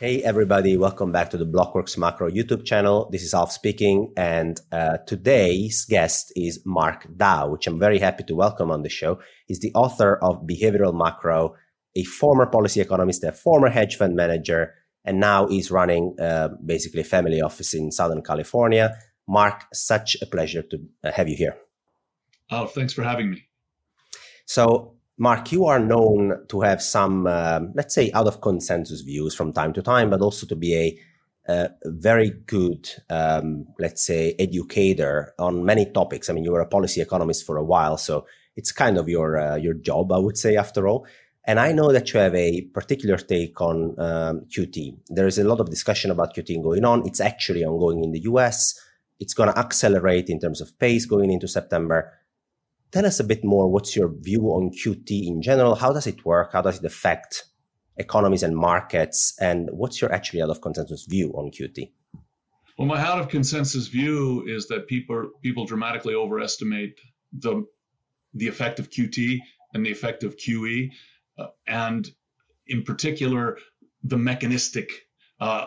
Hey, everybody, welcome back to the Blockworks Macro YouTube channel. This is Alf speaking, and uh, today's guest is Mark Dow, which I'm very happy to welcome on the show. He's the author of Behavioral Macro, a former policy economist, a former hedge fund manager, and now he's running uh, basically a family office in Southern California. Mark, such a pleasure to uh, have you here. Alf, thanks for having me. So, Mark, you are known to have some, um, let's say, out of consensus views from time to time, but also to be a, a very good, um, let's say, educator on many topics. I mean, you were a policy economist for a while, so it's kind of your uh, your job, I would say, after all. And I know that you have a particular take on um, QT. There is a lot of discussion about QT going on. It's actually ongoing in the US. It's going to accelerate in terms of pace going into September tell us a bit more what's your view on QT in general? How does it work? How does it affect economies and markets? And what's your actually out of consensus view on QT? Well, my out of consensus view is that people people dramatically overestimate the the effect of QT and the effect of QE, uh, and in particular the mechanistic uh,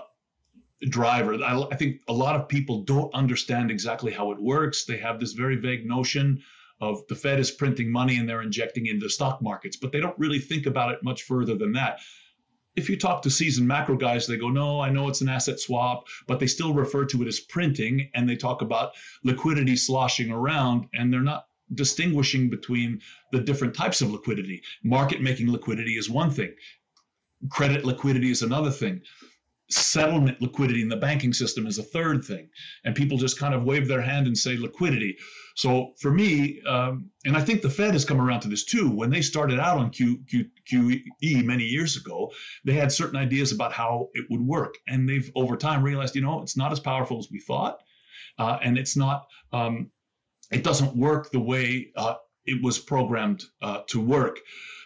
driver. I, I think a lot of people don't understand exactly how it works. They have this very vague notion of the Fed is printing money and they're injecting into stock markets, but they don't really think about it much further than that. If you talk to seasoned macro guys, they go, no, I know it's an asset swap, but they still refer to it as printing and they talk about liquidity sloshing around and they're not distinguishing between the different types of liquidity. Market making liquidity is one thing, credit liquidity is another thing settlement liquidity in the banking system is a third thing. And people just kind of wave their hand and say liquidity. So for me, um, and I think the Fed has come around to this too. When they started out on Q, Q, QE many years ago, they had certain ideas about how it would work. And they've over time realized, you know, it's not as powerful as we thought. Uh, and it's not, um, it doesn't work the way uh, it was programmed uh, to work.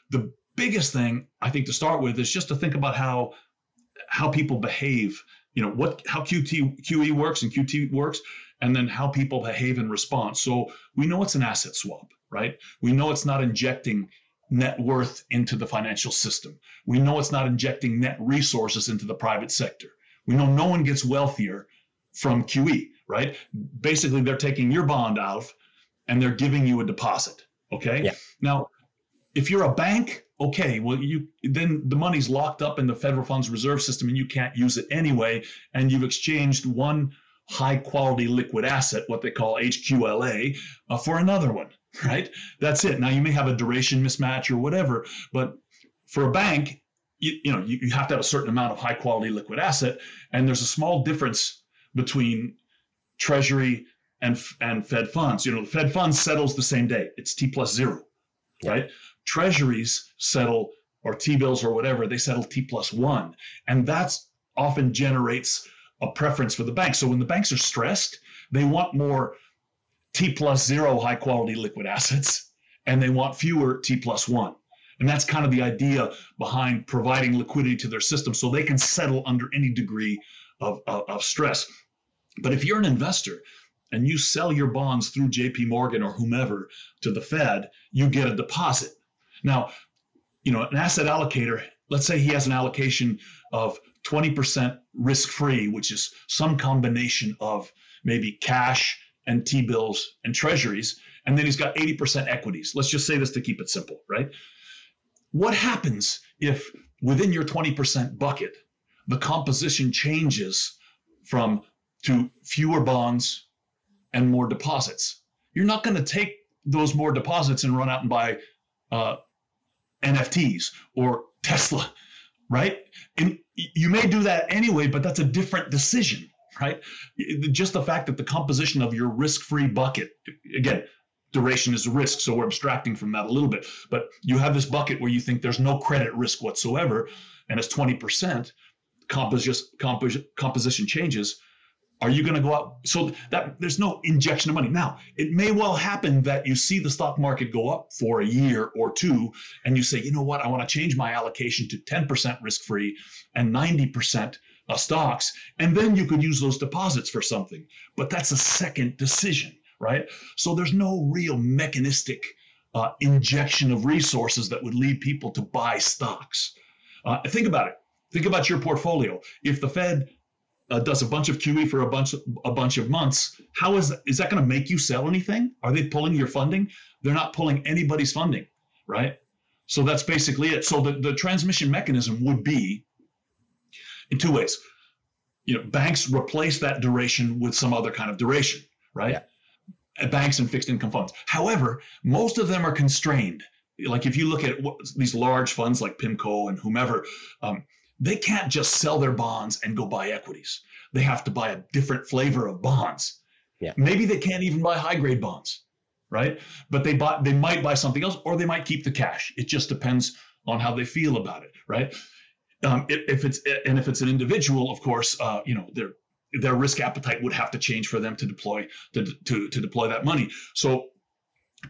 The biggest thing I think to start with is just to think about how how people behave you know what how qt qe works and qt works and then how people behave in response so we know it's an asset swap right? We know it's not injecting net worth into the financial system. We know it's not injecting net resources into the private sector. We know no one gets wealthier from qe right? Basically they're taking your bond out and they're giving you a deposit okay? Yeah. now if you're a bank okay, well, you then the money's locked up in the federal funds reserve system and you can't use it anyway. And you've exchanged one high quality liquid asset, what they call HQLA, uh, for another one, right? That's it. Now you may have a duration mismatch or whatever, but for a bank, you, you know, you, you have to have a certain amount of high quality liquid asset. And there's a small difference between treasury and, and Fed funds. You know, the Fed funds settles the same day. It's T plus zero, yeah. right? treasuries settle or T-bills or whatever, they settle T plus one. And that's often generates a preference for the bank. So when the banks are stressed, they want more T plus zero high quality liquid assets and they want fewer T plus one. And that's kind of the idea behind providing liquidity to their system so they can settle under any degree of, of, of stress. But if you're an investor and you sell your bonds through JP Morgan or whomever to the Fed, you get a deposit. Now, you know, an asset allocator, let's say he has an allocation of 20% risk free, which is some combination of maybe cash and T bills and treasuries. And then he's got 80% equities. Let's just say this to keep it simple, right? What happens if within your 20% bucket, the composition changes from to fewer bonds and more deposits? You're not going to take those more deposits and run out and buy uh, NFTs or Tesla, right? And you may do that anyway, but that's a different decision, right? Just the fact that the composition of your risk free bucket, again, duration is a risk, so we're abstracting from that a little bit, but you have this bucket where you think there's no credit risk whatsoever, and it's 20%, composition, composition changes are you going to go out? So that there's no injection of money. Now, it may well happen that you see the stock market go up for a year or two, and you say, you know what, I want to change my allocation to 10% risk free and 90% uh, stocks. And then you could use those deposits for something. But that's a second decision, right? So there's no real mechanistic uh, injection of resources that would lead people to buy stocks. Uh, think about it. Think about your portfolio. If the Fed uh, does a bunch of QE for a bunch of, a bunch of months, how is is that going to make you sell anything? Are they pulling your funding? They're not pulling anybody's funding, right? So that's basically it. So the, the transmission mechanism would be in two ways. You know, banks replace that duration with some other kind of duration, right? Yeah. Banks and fixed income funds. However, most of them are constrained. Like if you look at what, these large funds like PIMCO and whomever, um, they can't just sell their bonds and go buy equities. They have to buy a different flavor of bonds. Yeah. Maybe they can't even buy high grade bonds, right? But they buy they might buy something else or they might keep the cash. It just depends on how they feel about it, right? Um, if it's and if it's an individual, of course, uh, you know their their risk appetite would have to change for them to deploy to, to to deploy that money. So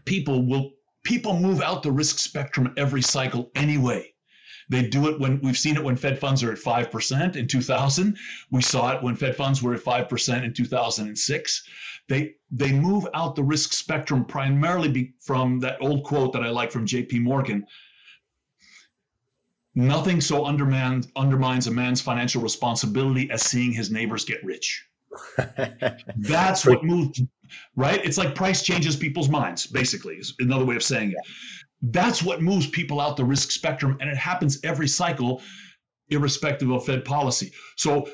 people will people move out the risk spectrum every cycle anyway. They do it when we've seen it when Fed funds are at 5% in 2000. We saw it when Fed funds were at 5% in 2006. They they move out the risk spectrum primarily be, from that old quote that I like from JP Morgan. Nothing so undermines undermines a man's financial responsibility as seeing his neighbors get rich. That's what moves, right? It's like price changes people's minds, basically, is another way of saying it. That's what moves people out the risk spectrum, and it happens every cycle, irrespective of Fed policy. So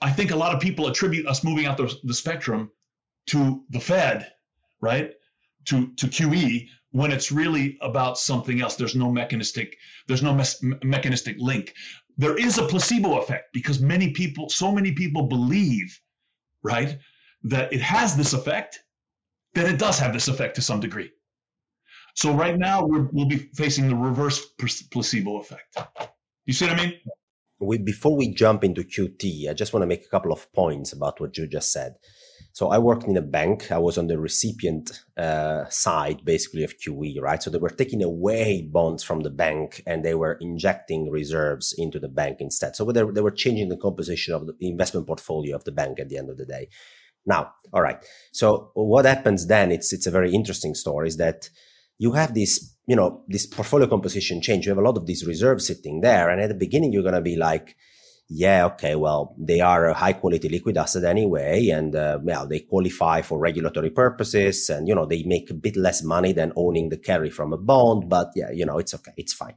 I think a lot of people attribute us moving out the, the spectrum to the Fed, right? To to QE when it's really about something else. There's no mechanistic. There's no mes- mechanistic link. There is a placebo effect because many people, so many people believe, right, that it has this effect, that it does have this effect to some degree. So right now we will be facing the reverse placebo effect. You see what I mean? We, before we jump into QT, I just want to make a couple of points about what you just said. So I worked in a bank. I was on the recipient uh, side, basically of QE, right? So they were taking away bonds from the bank and they were injecting reserves into the bank instead. So they, they were changing the composition of the investment portfolio of the bank at the end of the day. Now, all right. So what happens then? It's it's a very interesting story. Is that you have this, you know, this portfolio composition change. You have a lot of these reserves sitting there. And at the beginning, you're going to be like, yeah, okay, well, they are a high quality liquid asset anyway. And, uh, well, they qualify for regulatory purposes and, you know, they make a bit less money than owning the carry from a bond. But yeah, you know, it's okay. It's fine.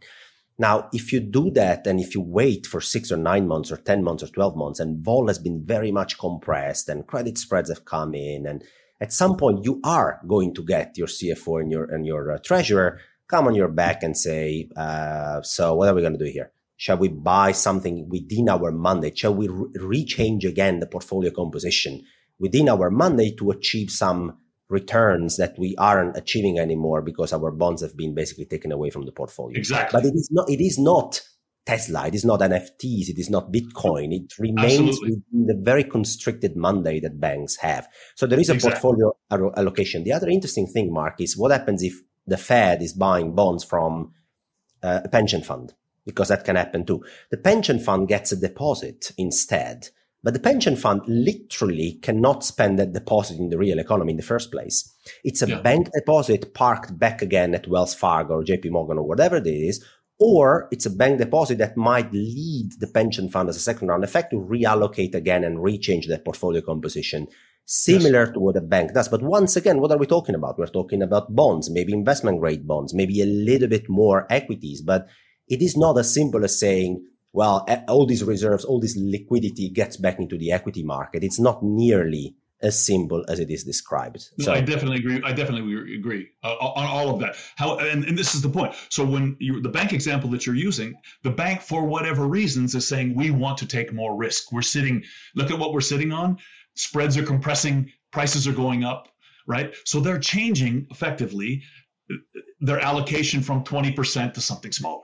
Now, if you do that and if you wait for six or nine months or 10 months or 12 months and vol has been very much compressed and credit spreads have come in and at some point you are going to get your CFO and your and your uh, treasurer come on your back and say, uh, so what are we going to do here? Shall we buy something within our mandate? Shall we re- rechange again the portfolio composition within our mandate to achieve some returns that we aren't achieving anymore because our bonds have been basically taken away from the portfolio? Exactly. But it is not. It is not Tesla. It is not NFTs. It is not Bitcoin. It remains Absolutely. within the very constricted mandate that banks have. So there is a exactly. portfolio allocation. The other interesting thing, Mark, is what happens if the Fed is buying bonds from uh, a pension fund, because that can happen too. The pension fund gets a deposit instead, but the pension fund literally cannot spend that deposit in the real economy in the first place. It's a yeah. bank deposit parked back again at Wells Fargo or JP Morgan or whatever it is, or it's a bank deposit that might lead the pension fund as a second round effect to reallocate again and rechange their portfolio composition similar yes. to what a bank does. But once again, what are we talking about? We're talking about bonds, maybe investment grade bonds, maybe a little bit more equities, but it is not as simple as saying, well, all these reserves, all this liquidity gets back into the equity market. It's not nearly as simple as it is described. No, so I definitely agree. I definitely agree uh, on all of that. How and, and this is the point. So when you the bank example that you're using, the bank for whatever reasons is saying we want to take more risk. We're sitting. Look at what we're sitting on. Spreads are compressing. Prices are going up. Right. So they're changing effectively their allocation from 20% to something smaller.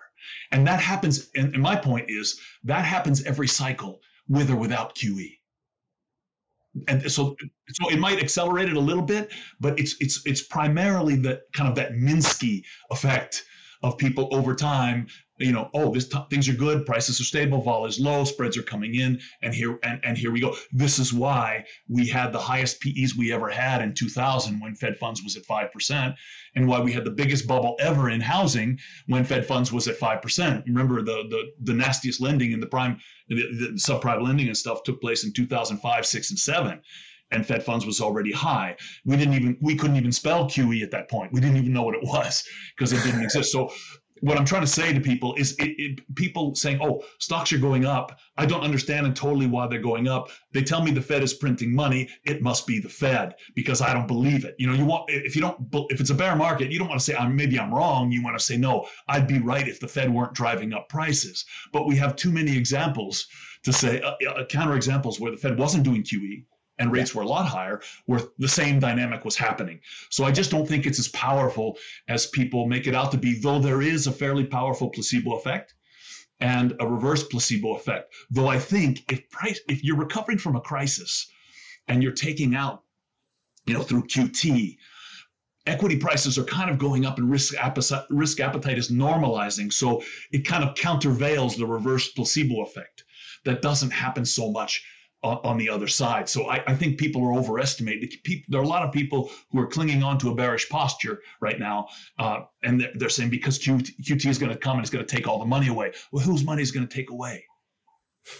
And that happens. And, and my point is that happens every cycle with or without QE and so so it might accelerate it a little bit, but it's it's it's primarily that kind of that Minsky effect of people over time you know, oh, this t- things are good, prices are stable, vol is low, spreads are coming in, and here and, and here we go. This is why we had the highest PEs we ever had in 2000 when Fed funds was at five percent, and why we had the biggest bubble ever in housing when Fed funds was at five percent. Remember the the the nastiest lending in the prime, the, the subprime lending and stuff took place in 2005, six, and seven and Fed funds was already high. We didn't even we couldn't even spell QE at that point. We didn't even know what it was because it didn't exist. So what I'm trying to say to people is it, it, people saying, oh, stocks are going up. I don't understand and totally why they're going up. They tell me the Fed is printing money. It must be the Fed because I don't believe it. You know, you want, if you don't, if it's a bear market, you don't want to say, I'm, maybe I'm wrong. You want to say, no, I'd be right if the Fed weren't driving up prices. But we have too many examples to say, uh, uh, counter examples where the Fed wasn't doing QE and rates were a lot higher, where the same dynamic was happening. So I just don't think it's as powerful as people make it out to be, though there is a fairly powerful placebo effect and a reverse placebo effect. Though I think if price, if you're recovering from a crisis and you're taking out, you know, through QT, equity prices are kind of going up and risk appetite, risk appetite is normalizing. So it kind of countervails the reverse placebo effect that doesn't happen so much on the other side. So I, I think people are overestimating. People, there are a lot of people who are clinging on to a bearish posture right now, uh, and they're, they're, saying because QT, QT is going to come and it's going to take all the money away. Well, whose money is going to take away?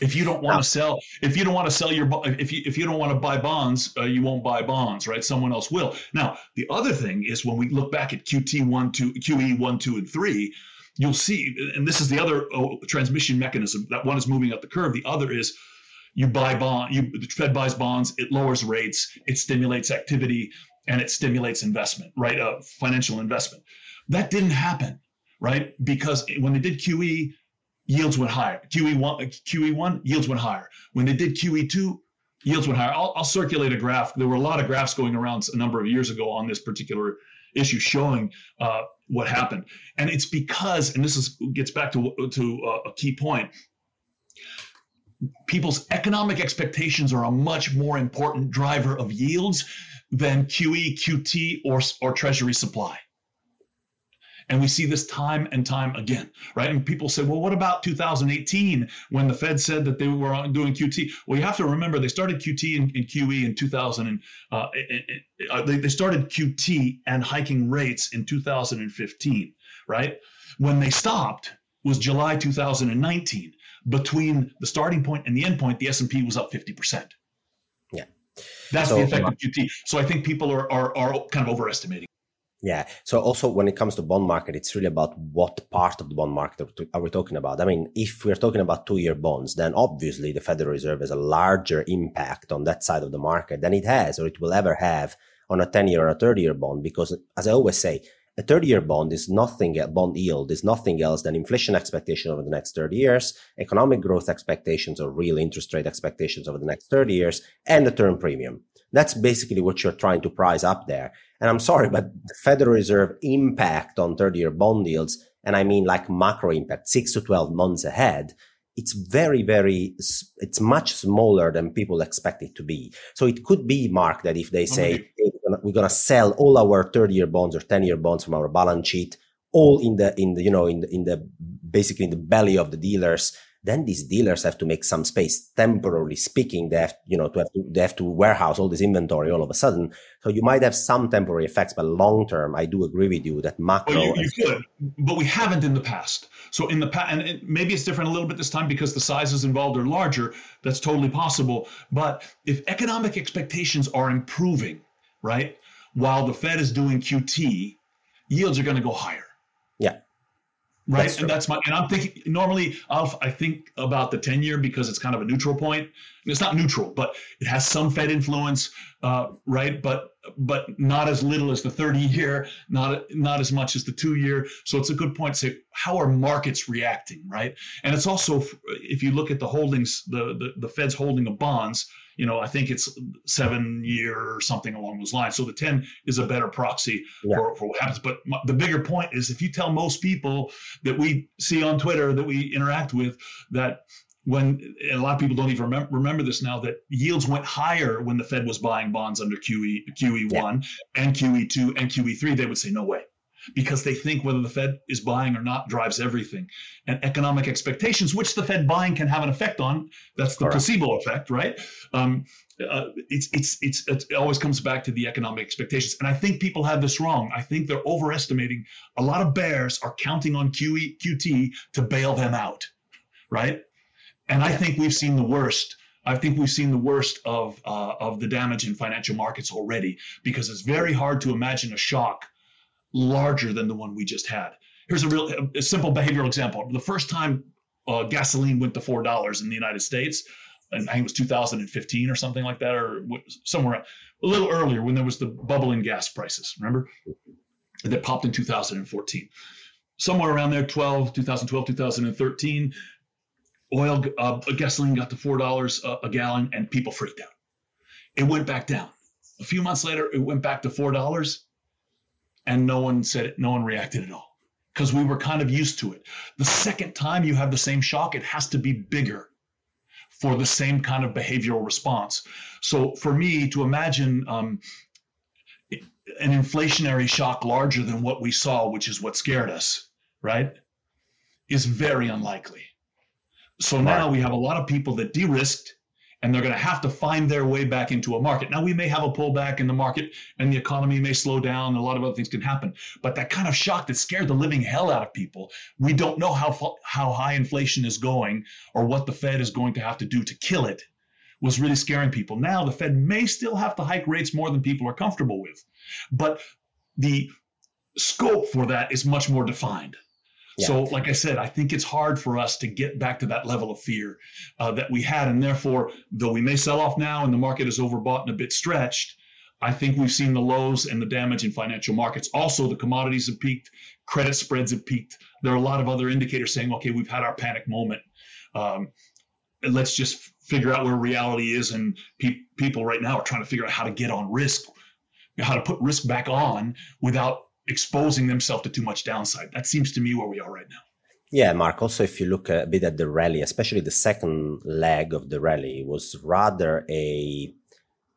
If you don't want to sell, if you don't want to sell your, if you if you don't want to buy bonds, uh, you won't buy bonds, right? Someone else will. Now, the other thing is when we look back at QT one, two, QE one, two, and three, you'll see, and this is the other oh, transmission mechanism. That one is moving up the curve. The other is you buy bond, you the Fed buys bonds, it lowers rates, it stimulates activity, and it stimulates investment, right? Uh, financial investment. That didn't happen, right? Because when they did QE, yields went higher. QE one, QE one, yields went higher. When they did QE two, yields went higher. I'll, I'll circulate a graph. There were a lot of graphs going around a number of years ago on this particular issue showing uh, what happened. And it's because, and this is gets back to to uh, a key point people's economic expectations are a much more important driver of yields than QE, QT, or, or Treasury supply. And we see this time and time again, right? And people say, well, what about 2018 when the Fed said that they were doing QT? Well, you have to remember they started QT and, and QE in 2000. And, uh, uh, they, they started QT and hiking rates in 2015, right? When they stopped was July 2019 between the starting point and the end point, the S&P was up 50%. Yeah. That's so, the effect of QT. So I think people are, are, are kind of overestimating. Yeah. So also when it comes to bond market, it's really about what part of the bond market are we talking about? I mean, if we're talking about two year bonds, then obviously the Federal Reserve has a larger impact on that side of the market than it has or it will ever have on a 10 year or a 30 year bond. Because as I always say, a 30 year bond is nothing, a bond yield is nothing else than inflation expectation over the next 30 years, economic growth expectations or real interest rate expectations over the next 30 years, and the term premium. That's basically what you're trying to price up there. And I'm sorry, but the Federal Reserve impact on 30 year bond yields, and I mean like macro impact, six to 12 months ahead, it's very, very, it's much smaller than people expect it to be. So it could be, Mark, that if they say okay. hey, we're going to sell all our 30 year bonds or 10 year bonds from our balance sheet, all in the, in the, you know, in the, in the, basically in the belly of the dealers, then these dealers have to make some space. Temporarily speaking they have you know to have to they have to warehouse all this inventory all of a sudden. So you might have some temporary effects but long term i do agree with you that macro well, you, you could but we haven't in the past. So in the past and it, maybe it's different a little bit this time because the sizes involved are larger. That's totally possible. But if economic expectations are improving right? While the fed is doing qt yields are going to go higher. Yeah. Right? That's and that's my and i'm thinking normally I'll, i think about the 10 year because it's kind of a neutral point. It's not neutral but it has some fed influence uh, right? But but not as little as the 30 year not not as much as the two year so it's a good point to say how are markets reacting right? And it's also if you look at the holdings the the, the fed's holding of bonds you know, I think it's seven year or something along those lines. So the 10 is a better proxy yeah. for, for what happens. But my, the bigger point is if you tell most people that we see on Twitter, that we interact with, that when a lot of people don't even remember, remember this now that yields went higher when the Fed was buying bonds under QE QE1 yeah. and QE2 and QE3, they would say, no way. Because they think whether the Fed is buying or not drives everything. And economic expectations, which the Fed buying can have an effect on, that's the placebo effect, right? Um, uh, it's, it's, it's, it always comes back to the economic expectations. And I think people have this wrong. I think they're overestimating. A lot of bears are counting on QE, QT to bail them out, right? And I think we've seen the worst. I think we've seen the worst of uh, of the damage in financial markets already because it's very hard to imagine a shock larger than the one we just had. Here's a real a simple behavioral example. The first time uh, gasoline went to four dollars in the United States, and I think it was 2015 or something like that, or somewhere a little earlier when there was the bubble in gas prices. Remember that popped in 2014. Somewhere around there, 12, 2012, 2013, oil uh, gasoline got to four dollars a gallon, and people freaked out. It went back down. A few months later, it went back to four dollars and no one said it, no one reacted at all because we were kind of used to it. The second time you have the same shock, it has to be bigger for the same kind of behavioral response. So for me to imagine um, an inflationary shock larger than what we saw, which is what scared us, right, is very unlikely. So now we have a lot of people that de-risked and they're going to have to find their way back into a market. Now, we may have a pullback in the market and the economy may slow down. A lot of other things can happen. But that kind of shock that scared the living hell out of people, we don't know how, how high inflation is going or what the Fed is going to have to do to kill it, was really scaring people. Now, the Fed may still have to hike rates more than people are comfortable with. But the scope for that is much more defined. So, like I said, I think it's hard for us to get back to that level of fear uh, that we had. And therefore, though we may sell off now and the market is overbought and a bit stretched, I think we've seen the lows and the damage in financial markets. Also, the commodities have peaked, credit spreads have peaked. There are a lot of other indicators saying, okay, we've had our panic moment. Um, let's just figure out where reality is. And pe- people right now are trying to figure out how to get on risk, how to put risk back on without exposing themselves to too much downside. That seems to me where we are right now. Yeah, Mark. Also, if you look a bit at the rally, especially the second leg of the rally, was rather a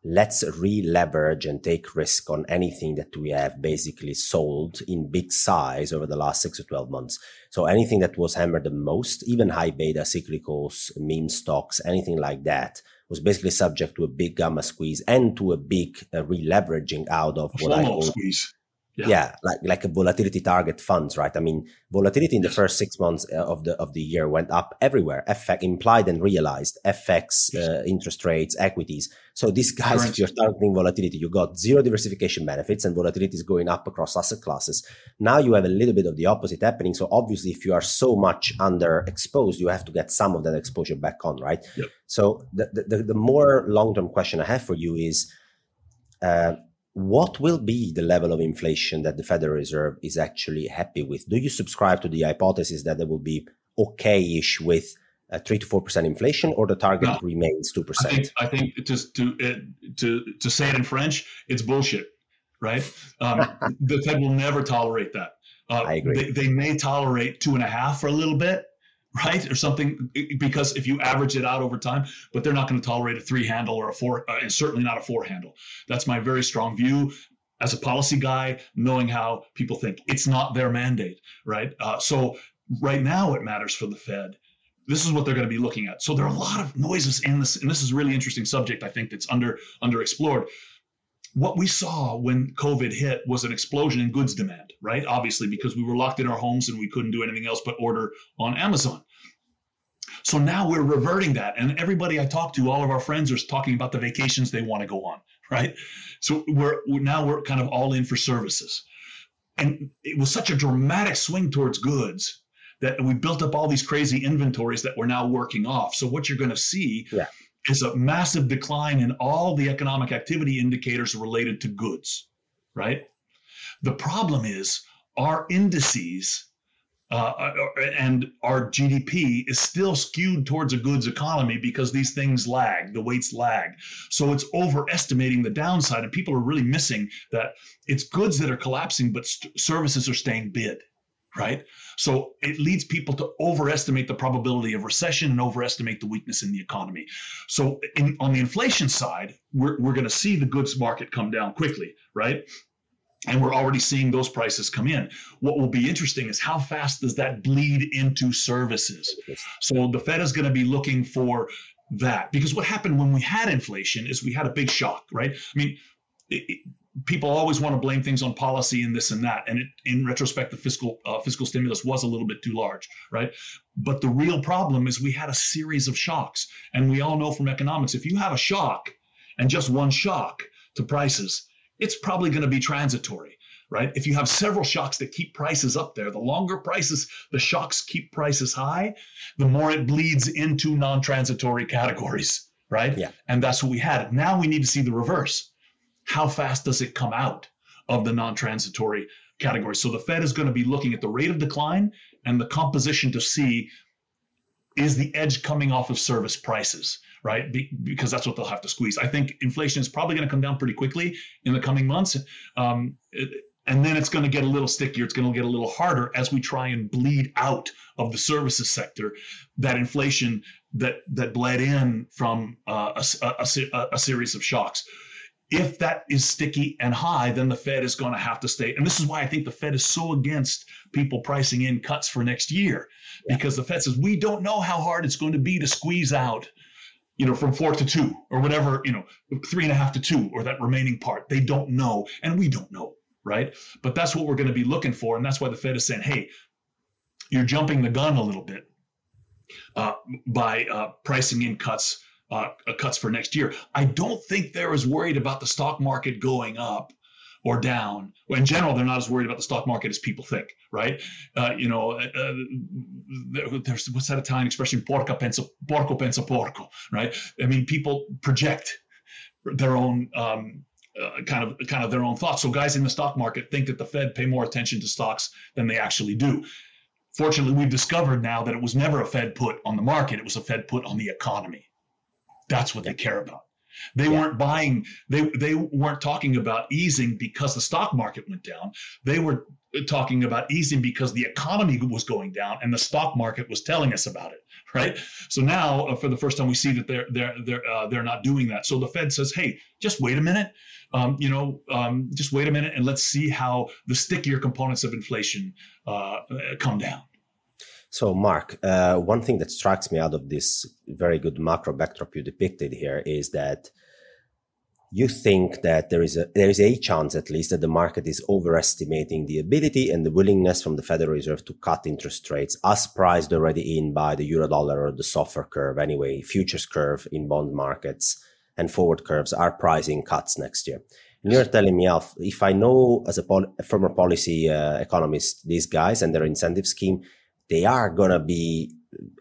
let's re-leverage and take risk on anything that we have basically sold in big size over the last six or 12 months. So anything that was hammered the most, even high beta cyclicals, meme stocks, anything like that was basically subject to a big gamma squeeze and to a big uh, re-leveraging out of a what I call squeeze. Yeah. yeah. like like a volatility target funds, right? I mean, volatility in the first six months uh, of the of the year went up everywhere. FX implied and realized, FX, uh, interest rates, equities. So these guys, if you're targeting volatility, you got zero diversification benefits, and volatility is going up across asset classes. Now you have a little bit of the opposite happening. So obviously, if you are so much underexposed, you have to get some of that exposure back on, right? Yep. So the the, the more long term question I have for you is. Uh, what will be the level of inflation that the Federal Reserve is actually happy with? Do you subscribe to the hypothesis that they will be okay-ish with a three to four percent inflation, or the target no, remains two percent? I think, just to to to say it in French, it's bullshit, right? Um, the Fed will never tolerate that. Uh, I agree. They, they may tolerate two and a half for a little bit, right? Or something, because if you average it out over time, but they're not going to tolerate a three handle or a four, uh, and certainly not a four handle. That's my very strong view as a policy guy, knowing how people think. It's not their mandate, right? Uh, so right now, it matters for the Fed. This is what they're going to be looking at. So there are a lot of noises in this, and this is a really interesting subject. I think that's under underexplored what we saw when COVID hit was an explosion in goods demand, right? Obviously, because we were locked in our homes and we couldn't do anything else but order on Amazon. So now we're reverting that. And everybody I talk to, all of our friends are talking about the vacations they want to go on, right? So we're, now we're kind of all in for services. And it was such a dramatic swing towards goods that we built up all these crazy inventories that we're now working off. So what you're going to see yeah is a massive decline in all the economic activity indicators related to goods, right? The problem is our indices uh, and our GDP is still skewed towards a goods economy because these things lag, the weights lag. So it's overestimating the downside, and people are really missing that it's goods that are collapsing, but st- services are staying bid, right? So it leads people to overestimate the probability of recession and overestimate the weakness in the economy. So in, on the inflation side, we're, we're going to see the goods market come down quickly, right? and we're already seeing those prices come in. What will be interesting is how fast does that bleed into services? So the Fed is going to be looking for that because what happened when we had inflation is we had a big shock, right? I mean, it, people always want to blame things on policy and this and that, and it, in retrospect, the fiscal uh, fiscal stimulus was a little bit too large, right? But the real problem is we had a series of shocks, and we all know from economics if you have a shock and just one shock to prices it's probably going to be transitory, right? If you have several shocks that keep prices up there, the longer prices, the shocks keep prices high, the more it bleeds into non transitory categories, right? Yeah. And that's what we had. Now we need to see the reverse. How fast does it come out of the non transitory category? So the Fed is going to be looking at the rate of decline and the composition to see is the edge coming off of service prices right? Be, because that's what they'll have to squeeze. I think inflation is probably going to come down pretty quickly in the coming months. Um, it, and then it's going to get a little stickier. It's going to get a little harder as we try and bleed out of the services sector that inflation that that bled in from uh, a, a, a, series of shocks. If that is sticky and high, then the Fed is going to have to stay. And this is why I think the Fed is so against people pricing in cuts for next year, yeah. because the Fed says we don't know how hard it's going to be to squeeze out you know, from four to two or whatever, you know, three and a half to two or that remaining part. They don't know, and we don't know, right? But that's what we're going to be looking for, and that's why the Fed is saying, hey, you're jumping the gun a little bit uh, by uh, pricing in cuts. Uh, cuts for next year. I don't think they're as worried about the stock market going up or down. In general, they're not as worried about the stock market as people think, right? Uh, you know, uh, uh there's what's that Italian expression? Porca pensa, porco pensa porco, right? I mean, people project their own um, uh, kind of kind of their own thoughts. So guys in the stock market think that the Fed pay more attention to stocks than they actually do. Fortunately, we've discovered now that it was never a Fed put on the market; it was a Fed put on the economy. That's what they care about. They yeah. weren't buying, they, they weren't talking about easing because the stock market went down. They were talking about easing because the economy was going down and the stock market was telling us about it, right? So now, uh, for the first time, we see that they're they're they're uh, they're not doing that. So the Fed says, "Hey, just wait a minute, um, you know, um, just wait a minute, and let's see how the stickier components of inflation uh, come down." So, Mark, uh, one thing that strikes me out of this very good macro backdrop you depicted here is that you think that there is a there is a chance at least that the market is overestimating the ability and the willingness from the Federal Reserve to cut interest rates as priced already in by the euro dollar or the SOFR curve anyway. Futures curve in bond markets and forward curves are pricing cuts next year. And you're telling me if, if I know as a, pol- former policy uh, economist these guys and their incentive scheme they are going to be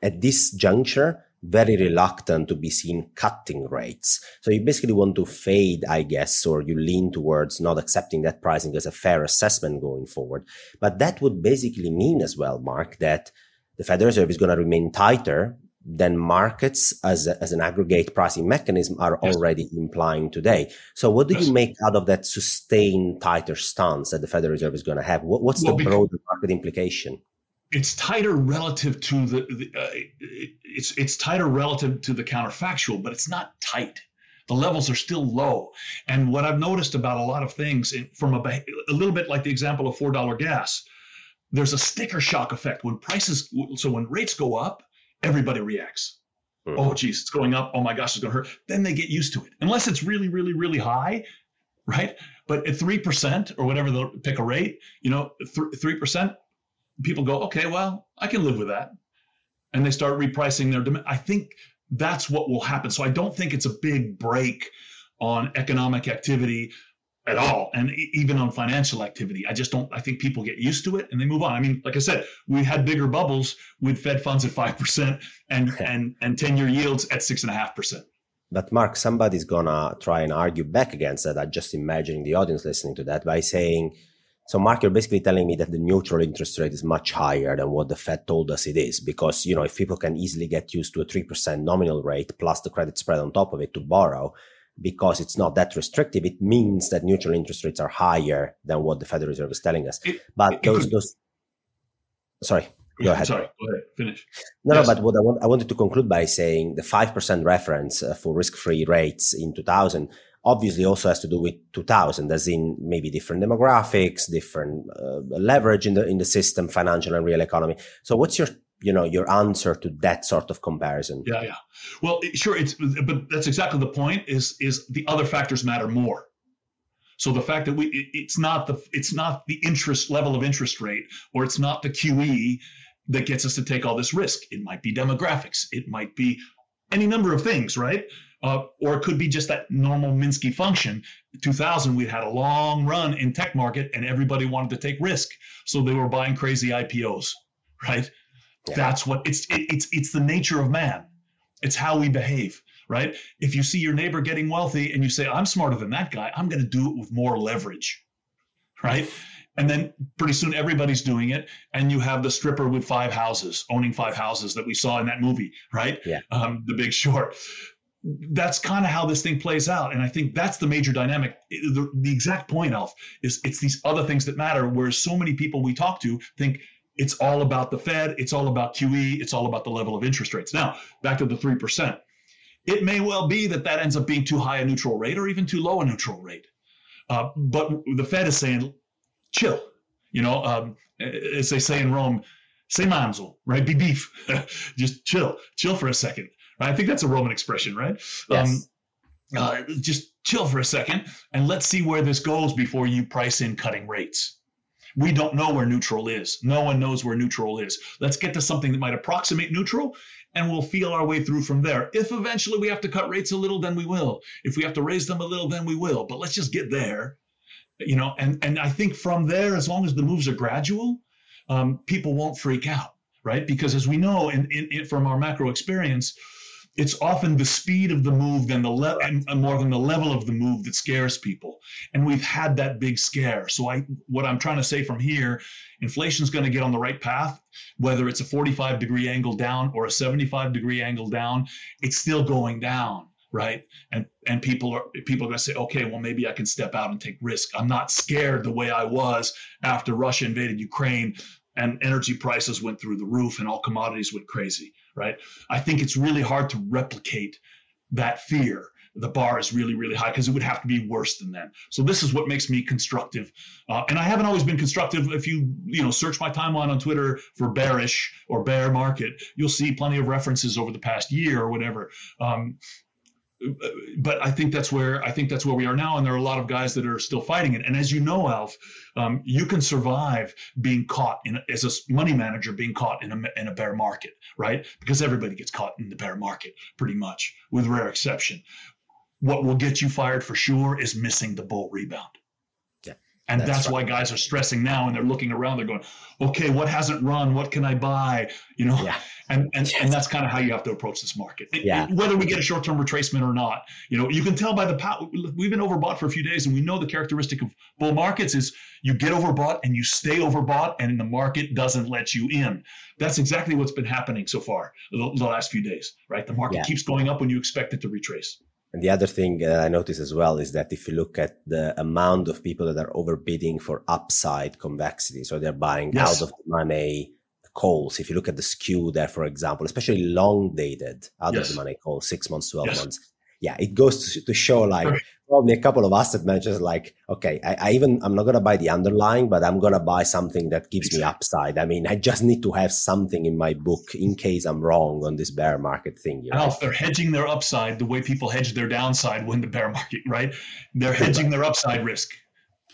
at this juncture very reluctant to be seen cutting rates. So you basically want to fade, I guess, or you lean towards not accepting that pricing as a fair assessment going forward. But that would basically mean as well, Mark, that the Federal Reserve is going to remain tighter than markets as, a, as an aggregate pricing mechanism are yes. already implying today. So what do yes. you make out of that sustained tighter stance that the Federal Reserve is going to have? What, what's well, the broader market implication? It's tighter relative to the, the uh, it's it's tighter relative to the counterfactual, but it's not tight. The levels are still low. And what I've noticed about a lot of things, in, from a, a little bit like the example of four dollar gas, there's a sticker shock effect when prices. So when rates go up, everybody reacts. Mm-hmm. Oh, geez, it's going up. Oh my gosh, it's going to hurt. Then they get used to it, unless it's really, really, really high, right? But at three percent or whatever they'll pick a rate, you know, three percent people go, okay, well, I can live with that. And they start repricing their demand. I think that's what will happen. So I don't think it's a big brake on economic activity at all and even on financial activity i just don't i think people get used to it and they move on i mean like i said we had bigger bubbles with fed funds at 5% and and and 10 year yields at 6.5% but mark somebody's gonna try and argue back against that i'm just imagining the audience listening to that by saying so, Mark, you're basically telling me that the neutral interest rate is much higher than what the Fed told us it is, because you know if people can easily get used to a three percent nominal rate plus the credit spread on top of it to borrow, because it's not that restrictive, it means that neutral interest rates are higher than what the Federal Reserve is telling us. It, but it those, could, those, sorry, go ahead. Sorry, go ahead. Finish. No, yes. no, but what I, want, I wanted to conclude by saying the five percent reference uh, for risk-free rates in 2000 obviously also has to do with 2000 as in maybe different demographics different uh, leverage in the in the system financial and real economy so what's your you know your answer to that sort of comparison yeah yeah well sure it's but that's exactly the point is is the other factors matter more so the fact that we it's not the it's not the interest level of interest rate or it's not the QE that gets us to take all this risk. It might be demographics. It might be any number of things, right? Uh, or it could be just that normal Minsky function. 2000, we had a long run in tech market and everybody wanted to take risk, so they were buying crazy IPOs, right? Yeah. That's what it's it, it's it's the nature of man. It's how we behave right? If you see your neighbor getting wealthy and you say, I'm smarter than that guy, I'm going to do it with more leverage, right? And then pretty soon everybody's doing it. And you have the stripper with five houses, owning five houses that we saw in that movie, right? Yeah. Um, the big short. That's kind of how this thing plays out. And I think that's the major dynamic. The, the exact point, Alf, is it's these other things that matter, where so many people we talk to think it's all about the Fed, it's all about QE, it's all about the level of interest rates. Now, back to the 3%. It may well be that that ends up being too high a neutral rate or even too low a neutral rate. Uh, but the Fed is saying, chill. You know, um, as they say in Rome, say manzo, right? Be beef. just chill, chill for a second. I think that's a Roman expression, right? Yes. Um, uh, just chill for a second and let's see where this goes before you price in cutting rates. We don't know where neutral is. No one knows where neutral is. Let's get to something that might approximate neutral and we'll feel our way through from there. If eventually we have to cut rates a little, then we will. If we have to raise them a little, then we will. But let's just get there, you know. And and I think from there, as long as the moves are gradual, um, people won't freak out, right? Because as we know, in, in, in from our macro experience, it's often the speed of the move than the le- and more than the level of the move that scares people. And we've had that big scare. So i what i'm trying to say from here inflation's going to get on the right path whether it's a 45 degree angle down or a 75 degree angle down it's still going down right? And and people are people are going to say okay well maybe i can step out and take risk. I'm not scared the way i was after russia invaded ukraine and energy prices went through the roof and all commodities went crazy right? I think it's really hard to replicate that fear. The bar is really, really high because it would have to be worse than that. So this is what makes me constructive, uh, and I haven't always been constructive. If you you know search my timeline on Twitter for bearish or bear market, you'll see plenty of references over the past year or whatever. Um, but I think that's where I think that's where we are now, and there are a lot of guys that are still fighting it. And as you know, Alf, um, you can survive being caught in as a money manager being caught in a in a bear market, right? Because everybody gets caught in the bear market, pretty much, with rare exception. What will get you fired for sure is missing the bull rebound. And that's, that's why guys are stressing now and they're looking around, they're going, okay, what hasn't run? What can I buy? You know, yeah. and, and, yes. and that's kind of how you have to approach this market. Yeah. Whether we get a short-term retracement or not, you know, you can tell by the, power. we've been overbought for a few days and we know the characteristic of bull markets is you get overbought and you stay overbought and the market doesn't let you in. That's exactly what's been happening so far the, the last few days, right? The market yeah. keeps going up when you expect it to retrace. And the other thing uh, I notice as well is that if you look at the amount of people that are overbidding for upside convexity, so they're buying yes. out of the money calls. If you look at the skew there, for example, especially long dated out yes. of the money calls, six months, 12 yes. months, yeah, it goes to, to show like. Probably a couple of asset managers like, okay, I, I, even I'm not gonna buy the underlying, but I'm gonna buy something that gives me upside. I mean, I just need to have something in my book in case I'm wrong on this bear market thing. You know? Alf, they're hedging their upside the way people hedge their downside when the bear market, right? They're hedging their upside risk.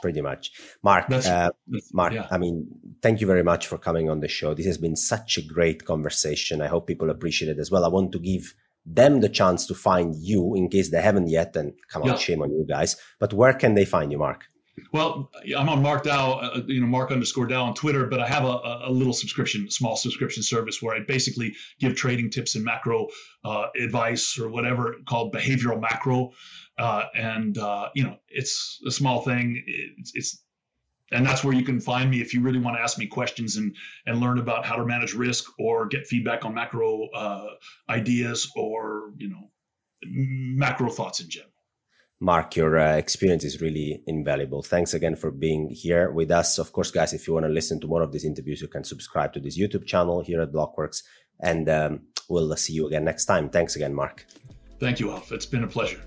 Pretty much, Mark. That's, uh, that's, Mark, yeah. I mean, thank you very much for coming on the show. This has been such a great conversation. I hope people appreciate it as well. I want to give them the chance to find you in case they haven't yet. And come on, yeah. shame on you guys. But where can they find you, Mark? Well, I'm on Mark Dow, uh, you know, Mark underscore Dow on Twitter, but I have a, a little subscription, small subscription service where I basically give trading tips and macro uh, advice or whatever called behavioral macro. Uh, and, uh, you know, it's a small thing. It's, it's and that's where you can find me if you really want to ask me questions and and learn about how to manage risk or get feedback on macro uh, ideas or you know macro thoughts in general. Mark, your uh, experience is really invaluable. Thanks again for being here with us. Of course, guys, if you want to listen to more of these interviews, you can subscribe to this YouTube channel here at Blockworks. And um, we'll see you again next time. Thanks again, Mark. Thank you, Alf. It's been a pleasure.